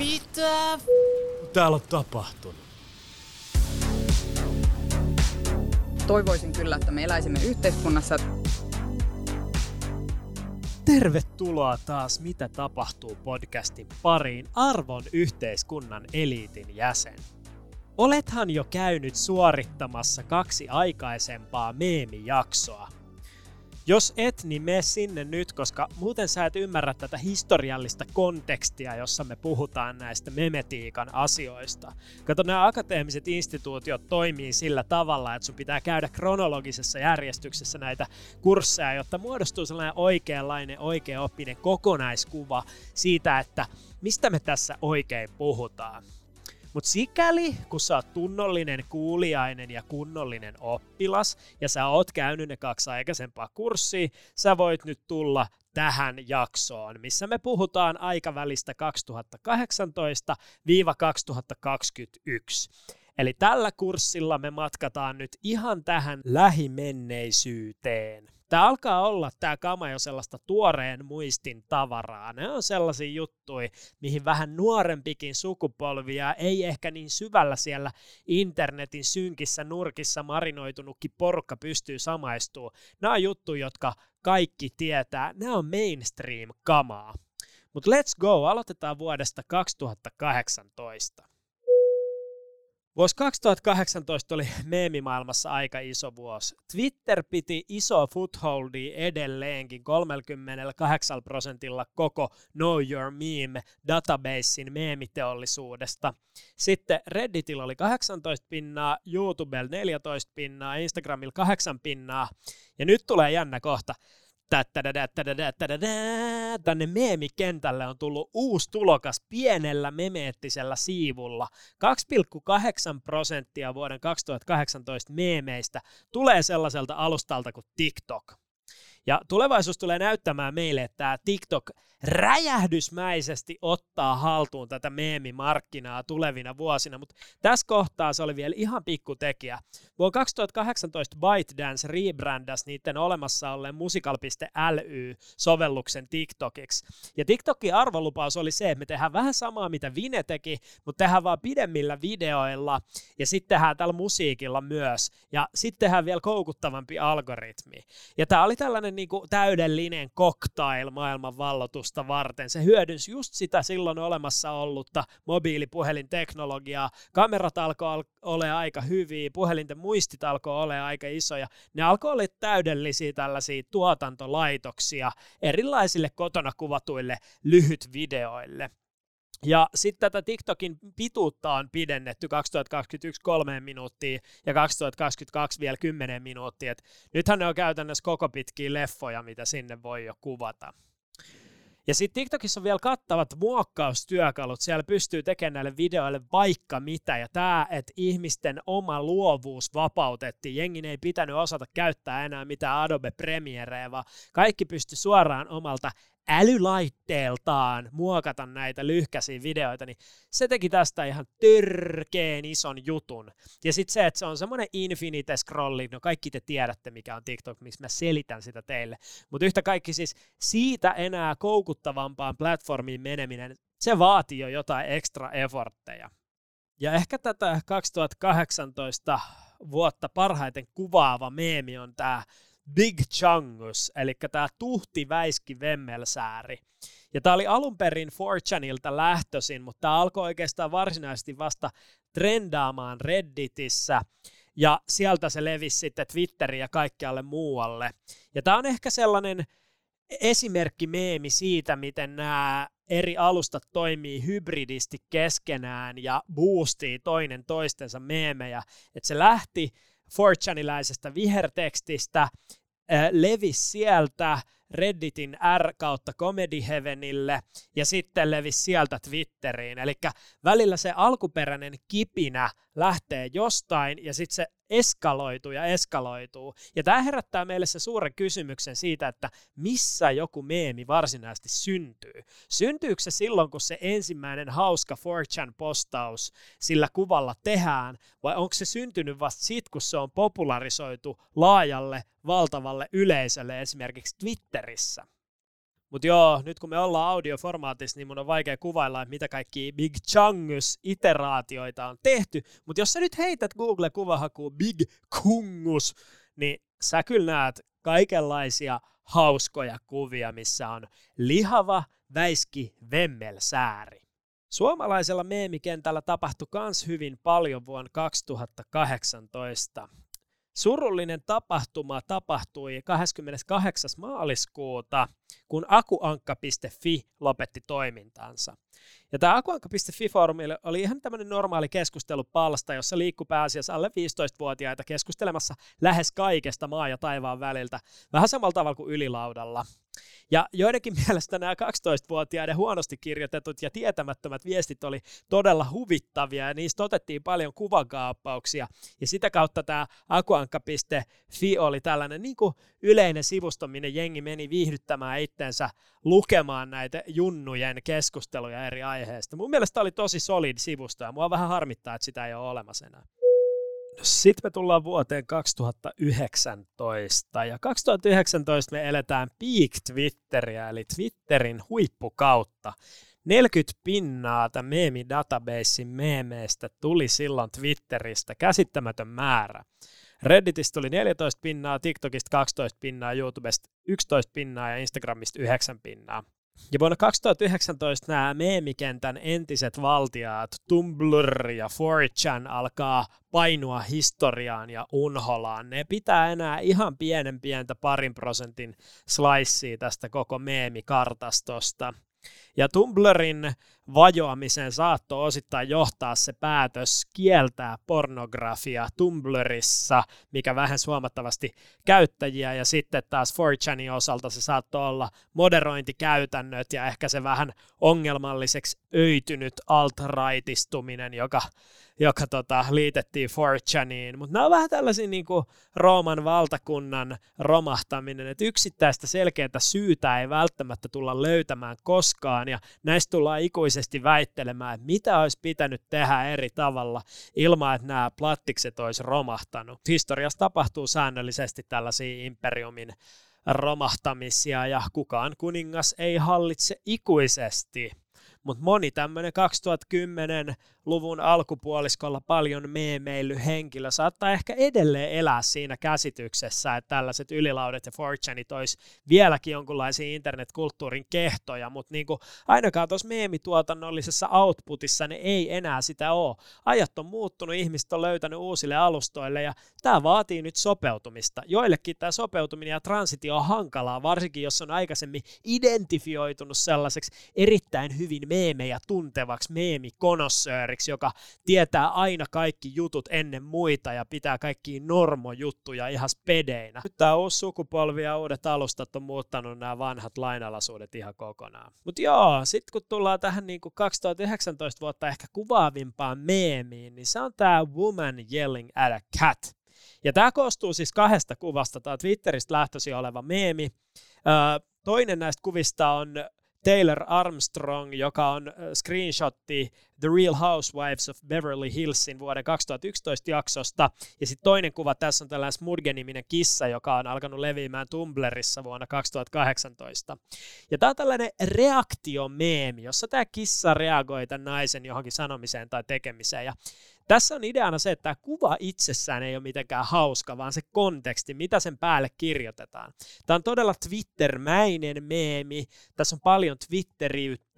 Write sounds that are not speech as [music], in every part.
Mitä täällä on tapahtunut? Toivoisin kyllä, että me eläisimme yhteiskunnassa. Tervetuloa taas Mitä tapahtuu podcastin pariin arvon yhteiskunnan eliitin jäsen. Olethan jo käynyt suorittamassa kaksi aikaisempaa meemijaksoa – jos et, niin mene sinne nyt, koska muuten sä et ymmärrä tätä historiallista kontekstia, jossa me puhutaan näistä memetiikan asioista. Kato, nämä akateemiset instituutiot toimii sillä tavalla, että sun pitää käydä kronologisessa järjestyksessä näitä kursseja, jotta muodostuu sellainen oikeanlainen, oikeaoppinen kokonaiskuva siitä, että mistä me tässä oikein puhutaan. Mutta sikäli, kun sä oot tunnollinen kuuliainen ja kunnollinen oppilas, ja sä oot käynyt ne kaksi aikaisempaa kurssia, sä voit nyt tulla tähän jaksoon, missä me puhutaan aikavälistä 2018-2021. Eli tällä kurssilla me matkataan nyt ihan tähän lähimenneisyyteen. Tämä alkaa olla tämä kama jo sellaista tuoreen muistin tavaraa. Ne on sellaisia juttuja, mihin vähän nuorempikin sukupolvia ei ehkä niin syvällä siellä internetin synkissä nurkissa marinoitunutkin porukka pystyy samaistumaan. Nämä on juttuja, jotka kaikki tietää. Nämä on mainstream-kamaa. Mutta let's go, aloitetaan vuodesta 2018. Vuosi 2018 oli [laughs] meemimaailmassa aika iso vuosi. Twitter piti iso footholdia edelleenkin 38 prosentilla koko Know Your Meme databasein meemiteollisuudesta. Sitten Redditillä oli 18 pinnaa, YouTubella 14 pinnaa, Instagramilla 8 pinnaa. Ja nyt tulee jännä kohta tänne meemikentälle on tullut uusi tulokas pienellä memeettisellä siivulla. 2,8 prosenttia vuoden 2018 meemeistä tulee sellaiselta alustalta kuin TikTok. Ja tulevaisuus tulee näyttämään meille, että tämä TikTok räjähdysmäisesti ottaa haltuun tätä meemimarkkinaa tulevina vuosina, mutta tässä kohtaa se oli vielä ihan pikkutekijä. Vuonna 2018 ByteDance rebrandasi niiden olemassa olleen musical.ly-sovelluksen TikTokiksi. Ja TikTokin arvolupaus oli se, että me tehdään vähän samaa, mitä Vine teki, mutta tehdään vaan pidemmillä videoilla ja sitten tehdään tällä musiikilla myös. Ja sitten tehdään vielä koukuttavampi algoritmi. Ja tämä oli tällainen niinku täydellinen cocktail maailman vallotus tarkoitusta varten. Se hyödynsi just sitä silloin olemassa ollutta mobiilipuhelinteknologiaa. Kamerat alkoi olla aika hyviä, puhelinten muistit alkoi olla aika isoja. Ne alkoi olla täydellisiä tällaisia tuotantolaitoksia erilaisille kotona kuvatuille lyhytvideoille. Ja sitten tätä TikTokin pituutta on pidennetty 2021 kolmeen minuuttiin ja 2022 vielä 10 minuuttia. Et nythän ne on käytännössä koko pitkiä leffoja, mitä sinne voi jo kuvata. Ja sitten TikTokissa on vielä kattavat muokkaustyökalut. Siellä pystyy tekemään näille videoille vaikka mitä. Ja tämä, että ihmisten oma luovuus vapautettiin. Jengin ei pitänyt osata käyttää enää mitään Adobe Premiereä, vaan kaikki pystyi suoraan omalta älylaitteeltaan muokata näitä lyhkäisiä videoita, niin se teki tästä ihan törkeen ison jutun. Ja sitten se, että se on semmoinen infinite scrolli, no kaikki te tiedätte, mikä on TikTok, miksi mä selitän sitä teille. Mutta yhtä kaikki siis siitä enää koukuttavampaan platformiin meneminen, se vaatii jo jotain extra effortteja. Ja ehkä tätä 2018 vuotta parhaiten kuvaava meemi on tämä Big Changus, eli tämä tuhti väiski vemmelsääri. Ja tämä oli alun perin Fortunilta lähtöisin, mutta tämä alkoi oikeastaan varsinaisesti vasta trendaamaan Redditissä, ja sieltä se levisi sitten Twitteriin ja kaikkialle muualle. Ja tämä on ehkä sellainen esimerkki meemi siitä, miten nämä eri alustat toimii hybridisti keskenään ja boostii toinen toistensa meemejä. Että se lähti Fortunilaisesta vihertekstistä, levisi sieltä Redditin R kautta Comedy Heavenille ja sitten levisi sieltä Twitteriin. Eli välillä se alkuperäinen kipinä lähtee jostain ja sitten se eskaloituu ja eskaloituu. Ja tämä herättää meille se suuren kysymyksen siitä, että missä joku meemi varsinaisesti syntyy. Syntyykö se silloin, kun se ensimmäinen hauska 4chan-postaus sillä kuvalla tehdään, vai onko se syntynyt vasta sitten, kun se on popularisoitu laajalle, valtavalle yleisölle esimerkiksi Twitterissä? Mutta joo, nyt kun me ollaan audioformaatissa, niin mun on vaikea kuvailla, että mitä kaikki Big Chungus-iteraatioita on tehty. Mutta jos sä nyt heität Google-kuvahakuun Big Kungus, niin sä kyllä näet kaikenlaisia hauskoja kuvia, missä on lihava väiski vemmelsääri. Suomalaisella meemikentällä tapahtui myös hyvin paljon vuonna 2018. Surullinen tapahtuma tapahtui 28. maaliskuuta, kun akuankka.fi lopetti toimintansa. Ja tämä akuankka.fi-foorumi oli ihan tämmöinen normaali keskustelupalsta, jossa liikkui pääasiassa alle 15-vuotiaita keskustelemassa lähes kaikesta maa ja taivaan väliltä, vähän samalla tavalla kuin ylilaudalla. Ja joidenkin [laughs] mielestä nämä 12-vuotiaiden huonosti kirjoitetut ja tietämättömät viestit oli todella huvittavia ja niistä otettiin paljon kuvakaappauksia. Ja sitä kautta tämä akuankka.fi oli tällainen niin kuin yleinen sivusto, minne jengi meni viihdyttämään itsensä lukemaan näitä junnujen keskusteluja eri aiheista. Mun mielestä oli tosi solid sivusto ja mua vähän harmittaa, että sitä ei ole olemassa enää. Sitten me tullaan vuoteen 2019 ja 2019 me eletään peak Twitteriä eli Twitterin huippukautta. 40 pinnaa tämän meemi-databasein meemeistä tuli silloin Twitteristä, käsittämätön määrä. Redditistä tuli 14 pinnaa, TikTokista 12 pinnaa, YouTubesta 11 pinnaa ja Instagramista 9 pinnaa. Ja vuonna 2019 nämä meemikentän entiset valtiaat, Tumblr ja 4chan alkaa painua historiaan ja unholaan. Ne pitää enää ihan pienen pientä parin prosentin slicea tästä koko meemikartastosta. Ja Tumblrin vajoamiseen saattoi osittain johtaa se päätös kieltää pornografia Tumblrissa, mikä vähän huomattavasti käyttäjiä, ja sitten taas 4chanin osalta se saattoi olla moderointikäytännöt ja ehkä se vähän ongelmalliseksi öitynyt alt-rightistuminen, joka joka tota, liitettiin 4chaniin. Mutta nämä on vähän tällaisia niin kuin Rooman valtakunnan romahtaminen, että yksittäistä selkeää syytä ei välttämättä tulla löytämään koskaan, ja näistä tullaan ikuisesti väittelemään, että mitä olisi pitänyt tehdä eri tavalla ilman, että nämä plattikset olisi romahtanut. Historiassa tapahtuu säännöllisesti tällaisia imperiumin romahtamisia, ja kukaan kuningas ei hallitse ikuisesti mutta moni tämmöinen 2010-luvun alkupuoliskolla paljon meemeily henkilö saattaa ehkä edelleen elää siinä käsityksessä, että tällaiset ylilaudet ja fortuneit olisi vieläkin jonkunlaisia internetkulttuurin kehtoja, mutta niin ainakaan tuossa meemituotannollisessa outputissa ne ei enää sitä ole. Ajat on muuttunut, ihmiset on löytänyt uusille alustoille ja tämä vaatii nyt sopeutumista. Joillekin tämä sopeutuminen ja transitio on hankalaa, varsinkin jos on aikaisemmin identifioitunut sellaiseksi erittäin hyvin meemejä tuntevaksi meemikonossööriksi, joka tietää aina kaikki jutut ennen muita ja pitää kaikki normojuttuja ihan spedeinä. Nyt tämä uusi sukupolvi ja uudet alustat on muuttanut nämä vanhat lainalaisuudet ihan kokonaan. Mutta joo, sitten kun tullaan tähän niin kuin 2019 vuotta ehkä kuvaavimpaan meemiin, niin se on tämä Woman Yelling at a Cat. Ja tämä koostuu siis kahdesta kuvasta. Tämä Twitteristä lähtöisin oleva meemi. toinen näistä kuvista on Taylor Armstrong, joka on screenshotti The Real Housewives of Beverly Hillsin vuoden 2011 jaksosta. Ja sitten toinen kuva tässä on tällainen Smudge-niminen kissa, joka on alkanut leviämään Tumblrissa vuonna 2018. Ja tämä on tällainen reaktiomeemi, jossa tämä kissa reagoi tämän naisen johonkin sanomiseen tai tekemiseen. Ja tässä on ideana se, että tämä kuva itsessään ei ole mitenkään hauska, vaan se konteksti, mitä sen päälle kirjoitetaan. Tämä on todella Twitter-mäinen meemi, tässä on paljon Twitteriyttä,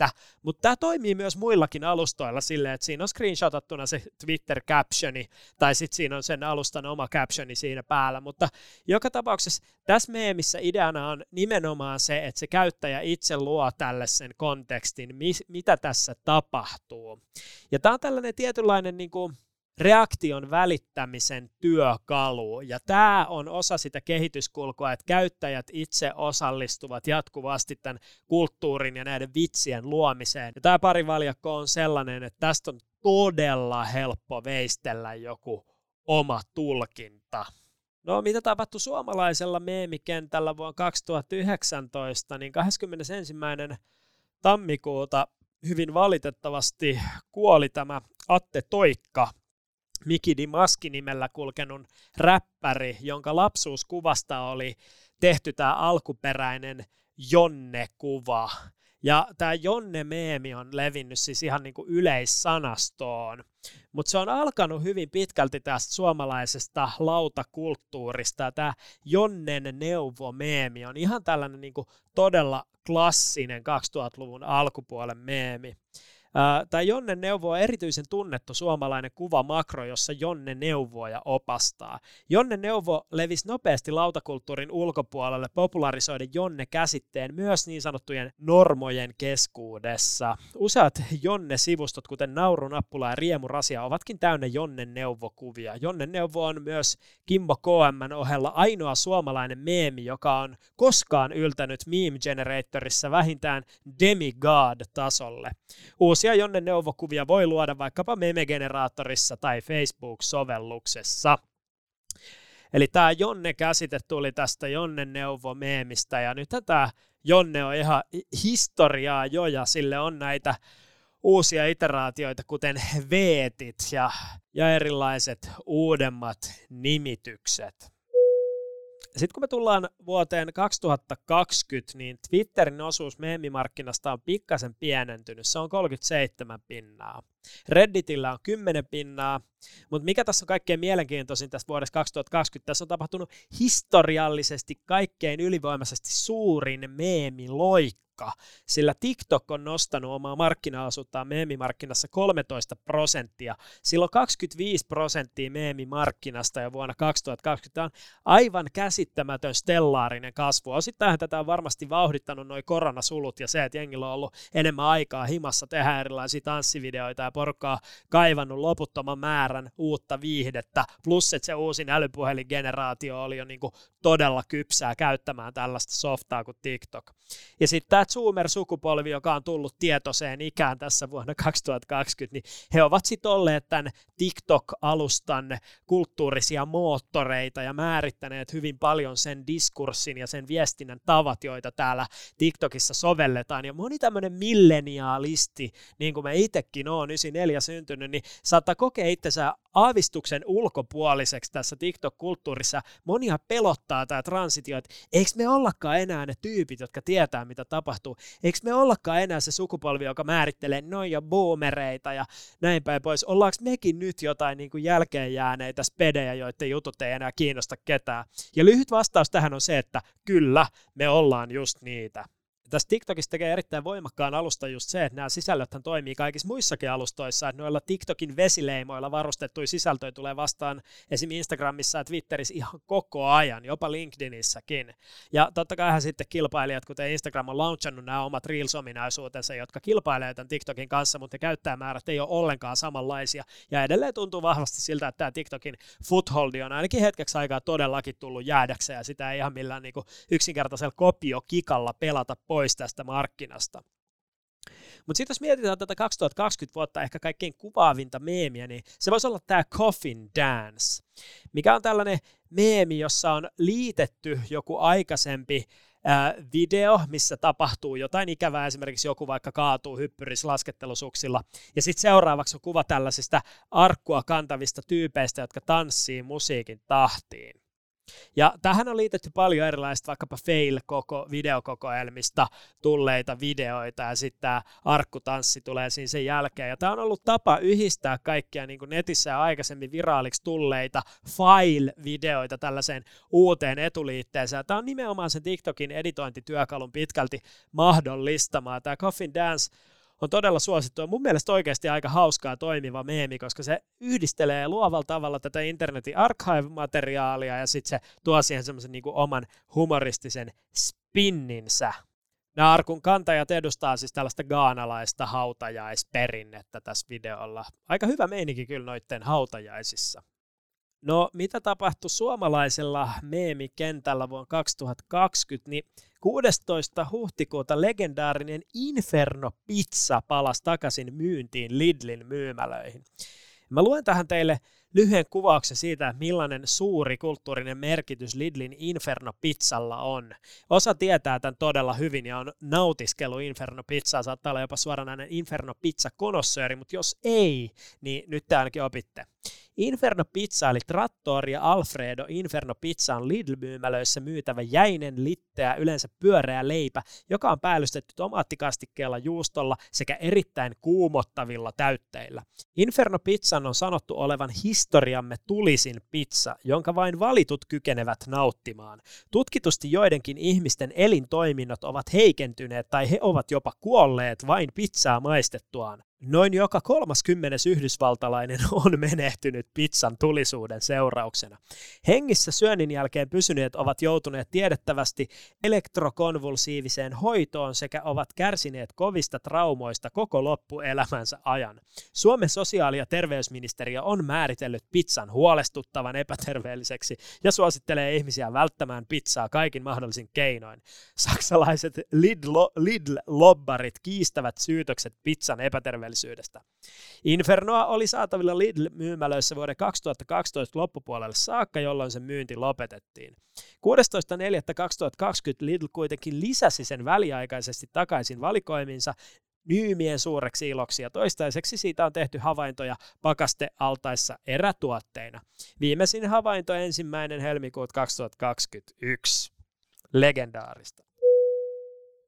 mutta tämä toimii myös muillakin alustoilla silleen, että siinä on screenshotattuna se Twitter-captioni, tai sitten siinä on sen alustan oma captioni siinä päällä, mutta joka tapauksessa tässä meemissä ideana on nimenomaan se, että se käyttäjä itse luo tälle sen kontekstin, mitä tässä tapahtuu. Ja tämä on tällainen tietynlainen niin kuin, reaktion välittämisen työkalu. Ja tämä on osa sitä kehityskulkua, että käyttäjät itse osallistuvat jatkuvasti tämän kulttuurin ja näiden vitsien luomiseen. Ja tämä parivaljakko on sellainen, että tästä on todella helppo veistellä joku oma tulkinta. No mitä tapahtui suomalaisella meemikentällä vuonna 2019, niin 21. tammikuuta hyvin valitettavasti kuoli tämä Atte Toikka, Mikidi Maski nimellä kulkenut räppäri, jonka lapsuuskuvasta oli tehty tämä alkuperäinen Jonne-kuva. Ja tämä Jonne-meemi on levinnyt siis ihan niin kuin yleissanastoon, mutta se on alkanut hyvin pitkälti tästä suomalaisesta lautakulttuurista. Tämä Jonnen neuvo-meemi on ihan tällainen niin kuin todella klassinen 2000-luvun alkupuolen meemi. Tämä Jonne Neuvo on erityisen tunnettu suomalainen kuva makro, jossa Jonne neuvoo ja opastaa. Jonne Neuvo levisi nopeasti lautakulttuurin ulkopuolelle popularisoiden Jonne-käsitteen myös niin sanottujen normojen keskuudessa. Useat Jonne-sivustot, kuten Naurunappula ja Riemurasia, ovatkin täynnä Jonne Neuvo-kuvia. Jonne Neuvo on myös Kimmo KM ohella ainoa suomalainen meemi, joka on koskaan yltänyt Meme Generatorissa vähintään demigod-tasolle. Uusi Uusia Jonne neuvokuvia voi luoda vaikkapa meme-generaattorissa tai Facebook-sovelluksessa. Eli tämä Jonne-käsite tuli tästä Jonne-neuvo-meemistä, ja nyt tämä Jonne on ihan historiaa jo, ja sille on näitä uusia iteraatioita, kuten veetit ja, ja erilaiset uudemmat nimitykset. Sitten kun me tullaan vuoteen 2020, niin Twitterin osuus meemimarkkinasta on pikkasen pienentynyt. Se on 37 pinnaa. Redditillä on 10 pinnaa, mutta mikä tässä on kaikkein mielenkiintoisin tässä vuodessa 2020? Tässä on tapahtunut historiallisesti kaikkein ylivoimaisesti suurin meemiloikka sillä TikTok on nostanut omaa markkinaosuuttaan meemimarkkinassa 13 prosenttia. Silloin 25 prosenttia meemimarkkinasta jo vuonna 2020 on aivan käsittämätön stellaarinen kasvu. Osittain tätä on varmasti vauhdittanut noin koronasulut ja se, että jengillä on ollut enemmän aikaa himassa tehdä erilaisia tanssivideoita ja porukkaa kaivannut loputtoman määrän uutta viihdettä, plus että se uusin älypuhelingeneraatio oli jo niin kuin todella kypsää käyttämään tällaista softaa kuin TikTok. Ja sitten tämä Zoomer-sukupolvi, joka on tullut tietoiseen ikään tässä vuonna 2020, niin he ovat sitten olleet tämän TikTok-alustan kulttuurisia moottoreita ja määrittäneet hyvin paljon sen diskurssin ja sen viestinnän tavat, joita täällä TikTokissa sovelletaan. Ja moni tämmöinen milleniaalisti, niin kuin me itsekin on 94 syntynyt, niin saattaa kokea itsensä aavistuksen ulkopuoliseksi tässä TikTok-kulttuurissa. Monia pelottaa tämä transitio, että eikö me ollakaan enää ne tyypit, jotka tietää, mitä tapahtuu. Eikö me ollakaan enää se sukupolvi, joka määrittelee noin ja boomereita ja näin päin pois. Ollaanko mekin nyt jotain niin kuin jälkeen jääneitä spedejä, joiden jutut ei enää kiinnosta ketään? Ja lyhyt vastaus tähän on se, että kyllä, me ollaan just niitä tässä TikTokissa tekee erittäin voimakkaan alusta just se, että nämä sisällöthän toimii kaikissa muissakin alustoissa, että noilla TikTokin vesileimoilla varustettuja sisältöjä tulee vastaan esim. Instagramissa ja Twitterissä ihan koko ajan, jopa LinkedInissäkin. Ja totta kai sitten kilpailijat, kuten Instagram on launchannut nämä omat Reels-ominaisuutensa, jotka kilpailevat tämän TikTokin kanssa, mutta käyttäjämäärät ei ole ollenkaan samanlaisia. Ja edelleen tuntuu vahvasti siltä, että tämä TikTokin footholdi on ainakin hetkeksi aikaa todellakin tullut jäädäkseen, ja sitä ei ihan millään niin yksinkertaisella kopiokikalla pelata pois pois tästä markkinasta. Mutta sitten jos mietitään tätä 2020 vuotta ehkä kaikkein kuvaavinta meemiä, niin se voisi olla tämä Coffin Dance, mikä on tällainen meemi, jossa on liitetty joku aikaisempi video, missä tapahtuu jotain ikävää, esimerkiksi joku vaikka kaatuu hyppyrissä laskettelusuksilla, ja sitten seuraavaksi on kuva tällaisista arkkua kantavista tyypeistä, jotka tanssii musiikin tahtiin. Ja tähän on liitetty paljon erilaista vaikkapa fail-koko videokokoelmista tulleita videoita ja sitten tämä arkkutanssi tulee siinä sen jälkeen. Ja tämä on ollut tapa yhdistää kaikkia niin netissä aikaisemmin viraaliksi tulleita file-videoita tällaiseen uuteen etuliitteeseen. Tämä on nimenomaan sen TikTokin editointityökalun pitkälti mahdollistamaan. Tämä Coffin Dance on todella suosittu. Mun mielestä oikeasti aika hauskaa toimiva meemi, koska se yhdistelee luovalla tavalla tätä internetin archive-materiaalia ja sitten se tuo siihen semmoisen niin oman humoristisen spinninsä. Nämä arkun kantajat edustaa siis tällaista gaanalaista hautajaisperinnettä tässä videolla. Aika hyvä meininki kyllä noitten hautajaisissa. No, mitä tapahtui suomalaisella meemikentällä vuonna 2020, niin 16. huhtikuuta legendaarinen Inferno Pizza palasi takaisin myyntiin Lidlin myymälöihin. Mä luen tähän teille lyhyen kuvauksen siitä, millainen suuri kulttuurinen merkitys Lidlin Inferno Pizzalla on. Osa tietää tämän todella hyvin ja on nautiskelu Inferno Pizzaa, saattaa olla jopa suoranainen Inferno Pizza konossööri, mutta jos ei, niin nyt te ainakin opitte. Inferno Pizza eli Trattori ja Alfredo Inferno Pizza on Lidl-myymälöissä myytävä jäinen, litteä, yleensä pyöreä leipä, joka on päällystetty tomaattikastikkeella, juustolla sekä erittäin kuumottavilla täytteillä. Inferno Pizzan on sanottu olevan historiamme tulisin pizza, jonka vain valitut kykenevät nauttimaan. Tutkitusti joidenkin ihmisten elintoiminnot ovat heikentyneet tai he ovat jopa kuolleet vain pizzaa maistettuaan. Noin joka 30 yhdysvaltalainen [laughs] on menehtynyt pizzan tulisuuden seurauksena. Hengissä syönnin jälkeen pysyneet ovat joutuneet tiedettävästi elektrokonvulsiiviseen hoitoon sekä ovat kärsineet kovista traumoista koko loppuelämänsä ajan. Suomen sosiaali- ja terveysministeriö on määritellyt pizzan huolestuttavan epäterveelliseksi ja suosittelee ihmisiä välttämään pizzaa kaikin mahdollisin keinoin. Saksalaiset Lidl-lobbarit kiistävät syytökset pizzan epäterveellisyydestä ylellisyydestä. Infernoa oli saatavilla Lidl-myymälöissä vuoden 2012 loppupuolelle saakka, jolloin sen myynti lopetettiin. 16.4.2020 Lidl kuitenkin lisäsi sen väliaikaisesti takaisin valikoiminsa myymien suureksi iloksi ja toistaiseksi siitä on tehty havaintoja pakastealtaissa erätuotteina. Viimeisin havainto ensimmäinen helmikuuta 2021. Legendaarista.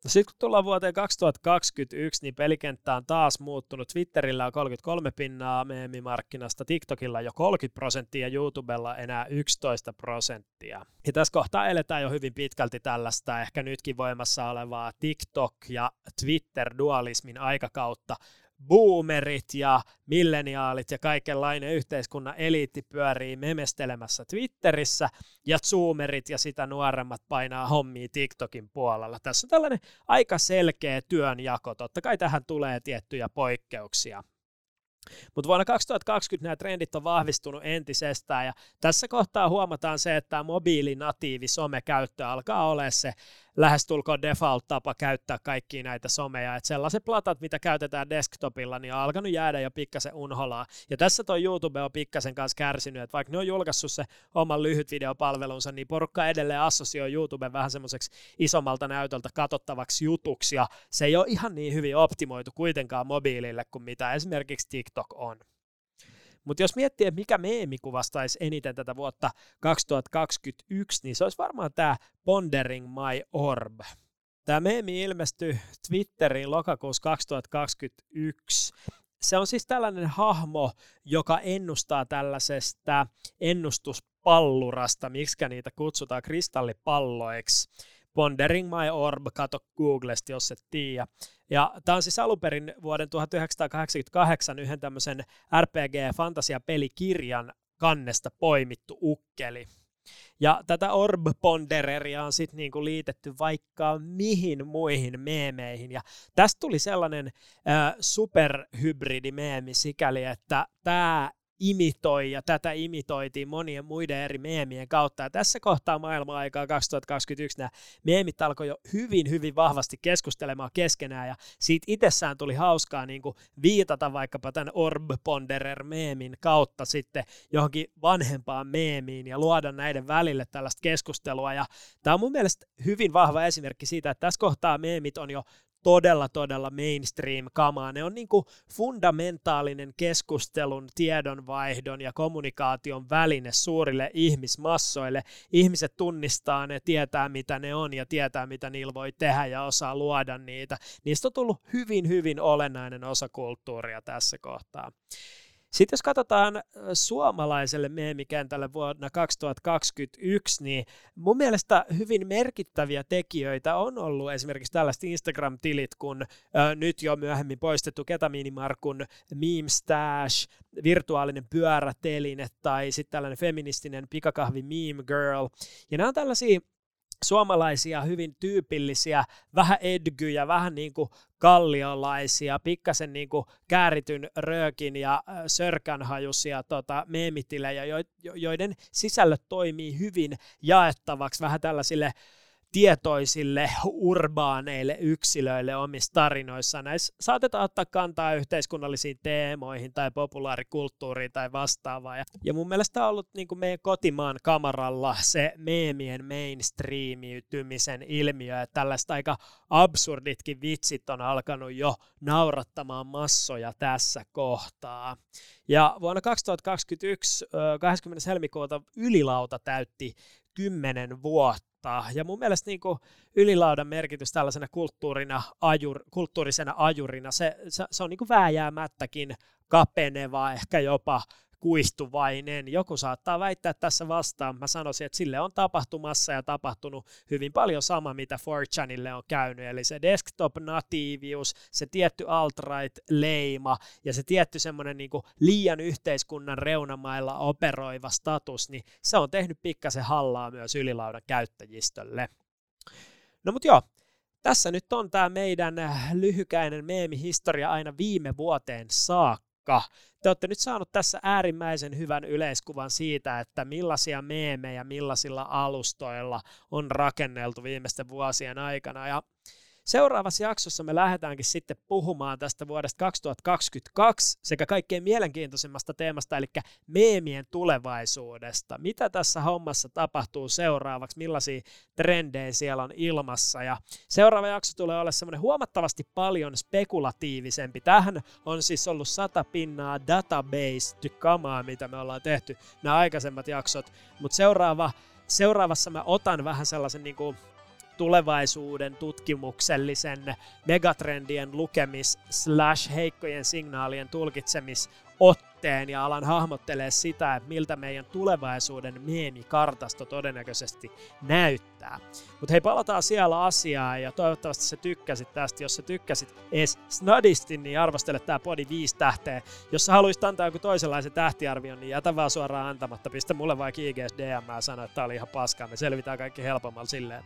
No sitten kun tullaan vuoteen 2021, niin pelikenttä on taas muuttunut. Twitterillä on 33 pinnaa meemimarkkinasta, TikTokilla jo 30 prosenttia ja YouTubella enää 11 prosenttia. Ja tässä kohtaa eletään jo hyvin pitkälti tällaista ehkä nytkin voimassa olevaa TikTok- ja Twitter-dualismin aikakautta, boomerit ja milleniaalit ja kaikenlainen yhteiskunnan eliitti pyörii memestelemässä Twitterissä ja zoomerit ja sitä nuoremmat painaa hommia TikTokin puolella. Tässä on tällainen aika selkeä työnjako. Totta kai tähän tulee tiettyjä poikkeuksia. Mutta vuonna 2020 nämä trendit on vahvistunut entisestään ja tässä kohtaa huomataan se, että mobiilinatiivi somekäyttö alkaa olla se lähestulkoon default-tapa käyttää kaikkia näitä someja. Että sellaiset platat, mitä käytetään desktopilla, niin on alkanut jäädä jo pikkasen unholaa. Ja tässä tuo YouTube on pikkasen kanssa kärsinyt, että vaikka ne on julkaissut se oman lyhyt videopalvelunsa, niin porukka edelleen assosioi YouTuben vähän semmoiseksi isommalta näytöltä katsottavaksi jutuksi, ja se ei ole ihan niin hyvin optimoitu kuitenkaan mobiilille kuin mitä esimerkiksi TikTok on. Mutta jos miettii, että mikä meemi kuvastaisi eniten tätä vuotta 2021, niin se olisi varmaan tämä Pondering My Orb. Tämä meemi ilmestyi Twitteriin lokakuussa 2021. Se on siis tällainen hahmo, joka ennustaa tällaisesta ennustuspallurasta, miksi niitä kutsutaan kristallipalloiksi. Pondering My Orb, kato Googlesta, jos et tiedä. Ja tämä on siis alun perin vuoden 1988 yhden tämmöisen RPG-fantasiapelikirjan kannesta poimittu ukkeli. Ja tätä Orb Pondereria on sitten niinku liitetty vaikka mihin muihin meemeihin. Ja tästä tuli sellainen äh, superhybridi meemi sikäli, että tämä imitoi, ja tätä imitoitiin monien muiden eri meemien kautta. Ja tässä kohtaa maailma-aikaa 2021 nämä meemit alkoi jo hyvin, hyvin vahvasti keskustelemaan keskenään, ja siitä itsessään tuli hauskaa niin kuin viitata vaikkapa tämän Orb Ponderer-meemin kautta sitten johonkin vanhempaan meemiin ja luoda näiden välille tällaista keskustelua. Ja tämä on mun mielestä hyvin vahva esimerkki siitä, että tässä kohtaa meemit on jo todella, todella mainstream-kamaa. Ne on niin kuin fundamentaalinen keskustelun, tiedonvaihdon ja kommunikaation väline suurille ihmismassoille. Ihmiset tunnistaa ne, tietää mitä ne on ja tietää mitä niillä voi tehdä ja osaa luoda niitä. Niistä on tullut hyvin, hyvin olennainen osa kulttuuria tässä kohtaa. Sitten jos katsotaan suomalaiselle meemikentälle vuonna 2021, niin mun mielestä hyvin merkittäviä tekijöitä on ollut esimerkiksi tällaiset Instagram-tilit, kun nyt jo myöhemmin poistettu Ketamiinimarkun Meme Stash, virtuaalinen pyöräteline tai sitten tällainen feministinen pikakahvi Meme Girl. Ja nämä on tällaisia suomalaisia hyvin tyypillisiä, vähän edgyjä, vähän niin kuin kalliolaisia, pikkasen niin kuin käärityn röökin ja sörkänhajusia tota, meemitilejä, joiden sisällöt toimii hyvin jaettavaksi vähän tällaisille tietoisille urbaaneille yksilöille omissa tarinoissaan. Näissä saatetaan ottaa kantaa yhteiskunnallisiin teemoihin tai populaarikulttuuriin tai vastaavaa. Ja, ja mun mielestä on ollut niin kuin meidän kotimaan kamaralla se meemien mainstreamiytymisen ilmiö, että tällaista aika absurditkin vitsit on alkanut jo naurattamaan massoja tässä kohtaa. Ja vuonna 2021, 20. helmikuuta Ylilauta täytti 10 vuotta. Ja mun mielestä niin kuin ylilaudan merkitys tällaisena kulttuurina, ajur, kulttuurisena ajurina, se, se, se on niin kuin vääjäämättäkin kapeneva, ehkä jopa kuistuvainen. Joku saattaa väittää tässä vastaan. Mä sanoisin, että sille on tapahtumassa ja tapahtunut hyvin paljon sama, mitä 4chanille on käynyt. Eli se desktop-natiivius, se tietty alt-right-leima ja se tietty semmoinen niin liian yhteiskunnan reunamailla operoiva status, niin se on tehnyt pikkasen hallaa myös ylilaudan käyttäjistölle. No mutta joo, tässä nyt on tämä meidän lyhykäinen meemihistoria aina viime vuoteen saakka te olette nyt saanut tässä äärimmäisen hyvän yleiskuvan siitä, että millaisia meemejä millaisilla alustoilla on rakenneltu viimeisten vuosien aikana. Ja Seuraavassa jaksossa me lähdetäänkin sitten puhumaan tästä vuodesta 2022 sekä kaikkein mielenkiintoisimmasta teemasta, eli meemien tulevaisuudesta. Mitä tässä hommassa tapahtuu seuraavaksi, millaisia trendejä siellä on ilmassa. Ja seuraava jakso tulee olla semmoinen huomattavasti paljon spekulatiivisempi. Tähän on siis ollut sata pinnaa database-kamaa, mitä me ollaan tehty nämä aikaisemmat jaksot, mutta seuraava seuraavassa mä otan vähän sellaisen niin kuin tulevaisuuden tutkimuksellisen megatrendien lukemis slash heikkojen signaalien tulkitsemis otteen ja alan hahmottelee sitä, että miltä meidän tulevaisuuden meemikartasto todennäköisesti näyttää. Mutta hei, palataan siellä asiaan ja toivottavasti sä tykkäsit tästä. Jos sä tykkäsit edes snadisti, niin arvostele tää podi 5 tähteä. Jos sä haluaisit antaa joku toisenlaisen tähtiarvion, niin jätä vaan suoraan antamatta. Pistä mulle vaikka IGS DM ja sano, että tää oli ihan paskaa. Me selvitään kaikki helpommalla silleen.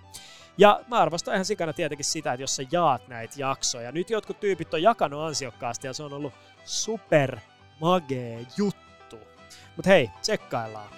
Ja mä arvostan ihan sikana tietenkin sitä, että jos sä jaat näitä jaksoja. Nyt jotkut tyypit on jakanut ansiokkaasti ja se on ollut super magee juttu. Mut hei, tsekkaillaan.